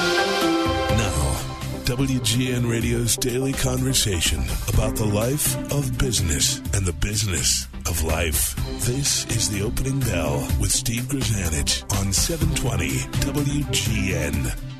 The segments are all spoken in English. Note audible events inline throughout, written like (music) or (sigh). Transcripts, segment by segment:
Now, WGN Radio's daily conversation about the life of business and the business of life. This is the opening bell with Steve Grzanich on 720 WGN.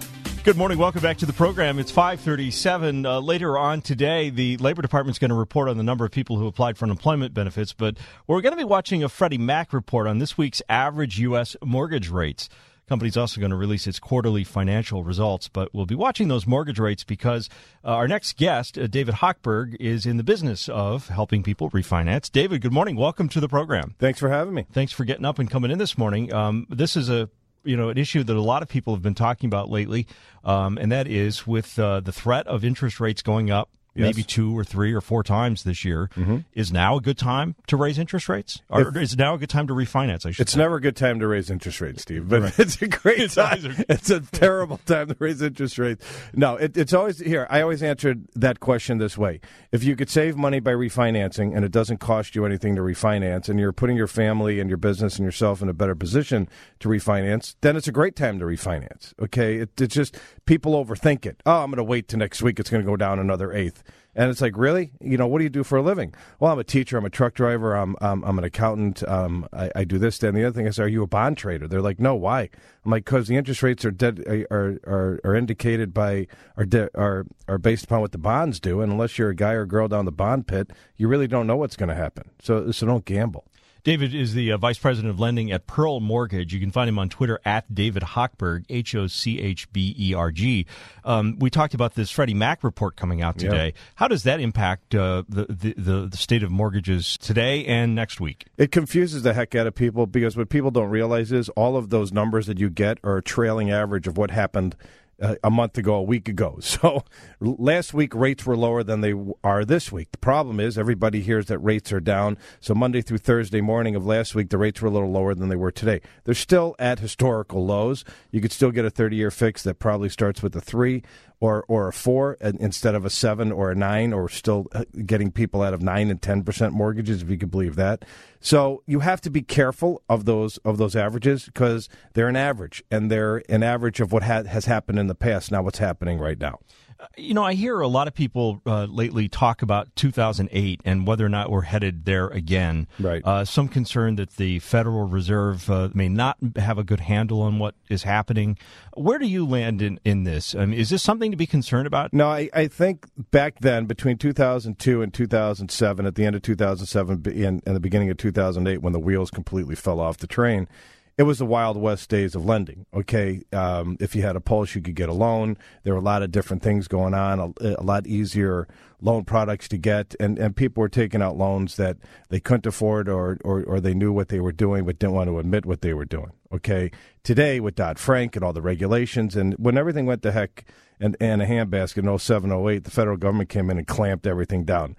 Good morning. Welcome back to the program. It's 537. Uh, later on today, the Labor Department is going to report on the number of people who applied for unemployment benefits, but we're going to be watching a Freddie Mac report on this week's average U.S. mortgage rates. Company's also going to release its quarterly financial results, but we'll be watching those mortgage rates because uh, our next guest, uh, David Hochberg, is in the business of helping people refinance. David, good morning. Welcome to the program. Thanks for having me. Thanks for getting up and coming in this morning. Um, this is a you know an issue that a lot of people have been talking about lately, um, and that is with uh, the threat of interest rates going up Yes. maybe two or three or four times this year. Mm-hmm. Is now a good time to raise interest rates, or If- is now a good time to refinance? I should. It's say. never a good time to raise interest rates, Steve, but it's a great (laughs) It's time. It's a terrible time to raise interest rates. No, it, it's always here. I always answered that question this way: If you could save money by refinancing, and it doesn't cost you anything to refinance, and you're putting your family and your business and yourself in a better position to refinance, then it's a great time to refinance. Okay, it, it's just people overthink it. Oh, I'm going to wait till next week. It's going to go down another eighth. And it's like, really? You know, what do you do for a living? Well, I'm a teacher. I'm a truck driver. I'm I'm, I'm an accountant. Um, I, I do this. Then the other thing is, are you a bond trader? They're like, no. Why? I'm like, because the interest rates are dead are are, are indicated by are de- are are based upon what the bonds do. And unless you're a guy or girl down the bond pit, you really don't know what's going to happen. So so don't gamble. David is the uh, vice president of lending at Perl Mortgage. You can find him on Twitter at David Hochberg, H O C H B E R G. Um, we talked about this Freddie Mac report coming out today. How does that impact uh, the, the the state of mortgages today and next week? It confuses the heck out of people because what people don't realize is all of those numbers that you get are a trailing average of what happened a month ago, a week ago. (laughs) So last week rates were lower than they are this week. The problem is everybody hears that rates are down. So Monday through Thursday morning of last week, the rates were a little lower than they were today. They're still at historical lows. You could still get a 30 year fix that probably starts with a three or or a four instead of a seven or a nine, or still uh, getting people out of nine and ten percent mortgages, if you could believe that. So you have to be careful of those of those averages because they're an average, and they're an average of what ha- has happened in the past, not what's happening right now. You know, I hear a lot of people uh, lately talk about 2008 and whether or not we're headed there again. Right. Uh, some concern that the Federal Reserve uh, may not have a good handle on what is happening. Where do you land in, in this? I mean, is this something to be concerned about? No, I, I think back then, between 2002 and 2007, at the end of 2007 and, and the beginning of 2008, when the wheels completely fell off the train, it was the Wild West days of lending. Okay, um, if you had a pulse, you could get a loan. There were a lot of different things going on, a, a lot easier loan products to get, and, and people were taking out loans that they couldn't afford or, or, or they knew what they were doing but didn't want to admit what they were doing. Okay, today with Dodd Frank and all the regulations, and when everything went to heck and, and a handbasket in 07, 08, the federal government came in and clamped everything down.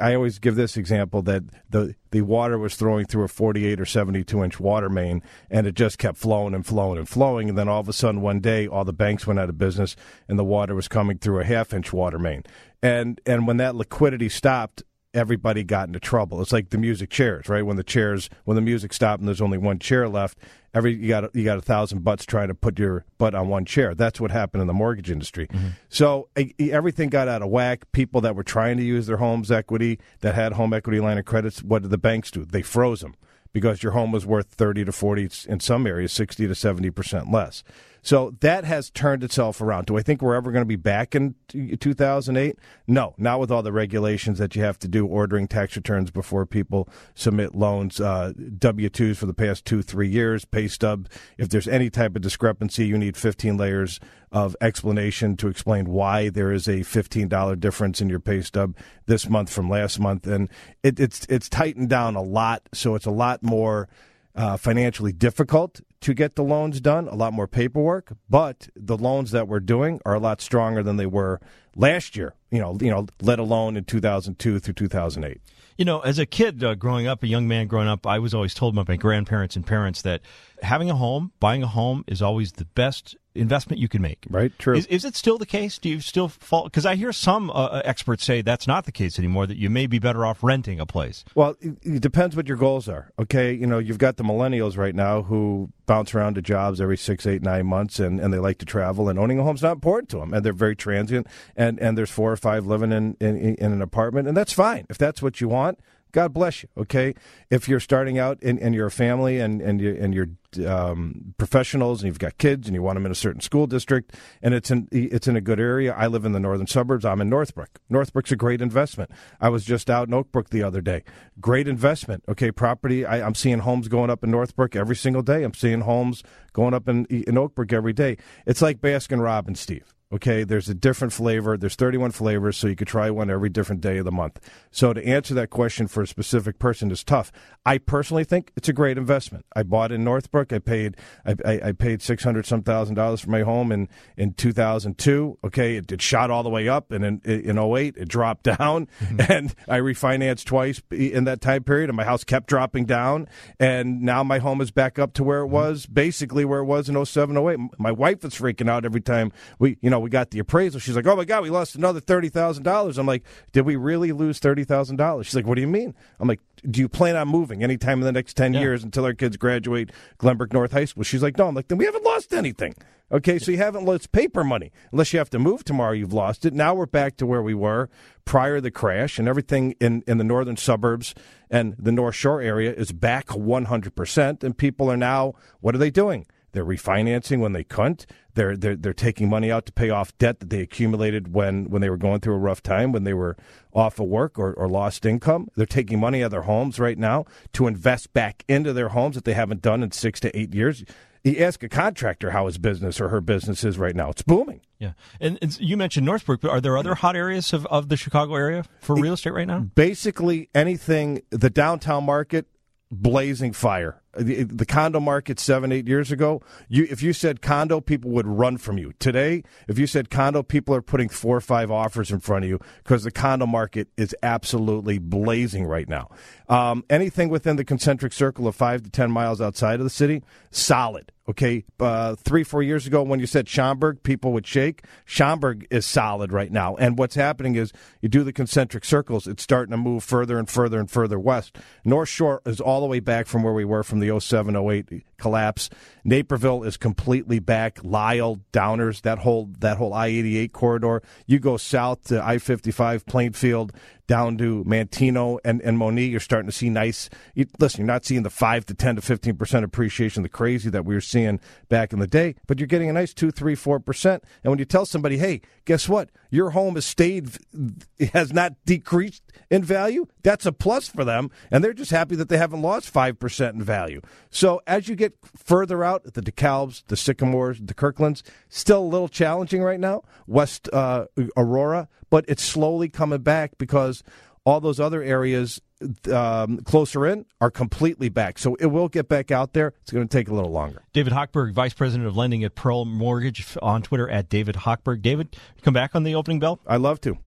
I always give this example that the the water was throwing through a 48 or 72 inch water main, and it just kept flowing and flowing and flowing. And then all of a sudden, one day, all the banks went out of business, and the water was coming through a half inch water main. And and when that liquidity stopped, everybody got into trouble. It's like the music chairs, right? When the chairs, when the music stopped and there's only one chair left, every you got you got a thousand butts trying to put your butt on one chair. That's what happened in the mortgage industry. Mm-hmm. So e- e- everything got out of whack. People that were trying to use their home's equity, that had home equity line of credits, what did the banks do? They froze them because your home was worth 30 to 40 in some areas 60 to 70% less so that has turned itself around. Do i think we're ever going to be back in 2008 no not with all the regulations that you have to do ordering tax returns before people submit loans uh, w2s for the past two three years pay stubs if there's any type of discrepancy you need 15 layers of explanation to explain why there is a $15 difference in your pay stub this month from last month. And it, it's it's tightened down a lot so it's a lot more uh, financially difficult to get the loans done, a lot more paperwork, but the loans that we're doing are a lot stronger than they were last year. You know, you know, let alone in 2002 through 2008. You know, as a kid uh, growing up, a young man growing up, I was always told by my grandparents and parents that having a home, buying a home is always the best investment you can make. Right. True. Is, is it still the case? Do you still fall? Because I hear some uh, uh, experts say that's not the case anymore. That you may be better off renting a place. Well, it, it depends what your goals are. Okay, you know, you've got the millennials right now who bounce around to jobs every six, eight, nine months, and, and they like to travel. And owning a home's not important to them, and they're very transient. And and there's four or five living in in, in an apartment, and that's fine if that's what you want. God bless you. Okay, if you're starting out and, and you're a family and and you and you're um, professionals and you've got kids and you want them in a certain school district and it's in it's in a good area. I live in the northern suburbs. I'm in Northbrook. Northbrook's a great investment. I was just out in Oakbrook the other day. Great investment. Okay, property. I, I'm seeing homes going up in Northbrook every single day. I'm seeing homes going up in in Oakbrook every day. It's like Baskin Robbins, Steve. Okay, there's a different flavor. There's 31 flavors, so you could try one every different day of the month. So to answer that question for a specific person is tough. I personally think it's a great investment. I bought in Northbrook. I paid I, I, I paid six hundred some thousand dollars for my home in in 2002. Okay, it, it shot all the way up, and in in 08 it dropped (laughs) down, mm-hmm. and I refinanced twice in that time period, and my house kept dropping down, and now my home is back up to where it mm-hmm. was, basically where it was in 07, 08. My wife is freaking out every time we you know know, we got the appraisal. She's like, oh my God, we lost another $30,000. I'm like, did we really lose $30,000? She's like, what do you mean? I'm like, do you plan on moving anytime in the next 10 yeah. years until our kids graduate Glenbrook North High School? She's like, no. I'm like, then we haven't lost anything. Okay, so you haven't lost paper money. Unless you have to move tomorrow, you've lost it. Now we're back to where we were prior to the crash, and everything in, in the northern suburbs and the North Shore area is back 100%. And people are now, what are they doing? They're refinancing when they couldn't. They're, they're they're taking money out to pay off debt that they accumulated when, when they were going through a rough time, when they were off of work or, or lost income. They're taking money out of their homes right now to invest back into their homes that they haven't done in six to eight years. You ask a contractor how his business or her business is right now. It's booming. Yeah. And, and you mentioned Northbrook, but are there other hot areas of, of the Chicago area for real estate right now? Basically, anything, the downtown market, blazing fire the, condo market seven, eight years ago, you if you said condo, people would run from you. Today, if you said condo, people are putting four or five offers in front of you because the condo market is absolutely blazing right now. Um, anything within the concentric circle of five to ten miles outside of the city, solid. Okay, uh, three, four years ago when you said Schaumburg, people would shake. Schaumburg is solid right now. And what's happening is you do the concentric circles, it's starting to move further and further and further west. North Shore is all the way back from where we were from the 07 08 collapse. Naperville is completely back. Lisle, Downers, that whole that whole I 88 corridor. You go south to I 55, Plainfield, down to Manteno and, and Monee, you're starting to see nice. You, listen, you're not seeing the 5 to 10 to 15% appreciation, the crazy that we were seeing back in the day, but you're getting a nice 2, 3, 4%. And when you tell somebody, hey, guess what? Your home has stayed, has not decreased in value, that's a plus for them. And they're just happy that they haven't lost 5% in value. So as you get further out, the DeKalbs, the Sycamores, the Kirklands, still a little challenging right now. West uh, Aurora, but it's slowly coming back because all those other areas um, closer in are completely back. So it will get back out there. It's going to take a little longer. David Hochberg, Vice President of Lending at Perl Mortgage, on Twitter at David Hochberg. David, come back on the opening bell? i love to.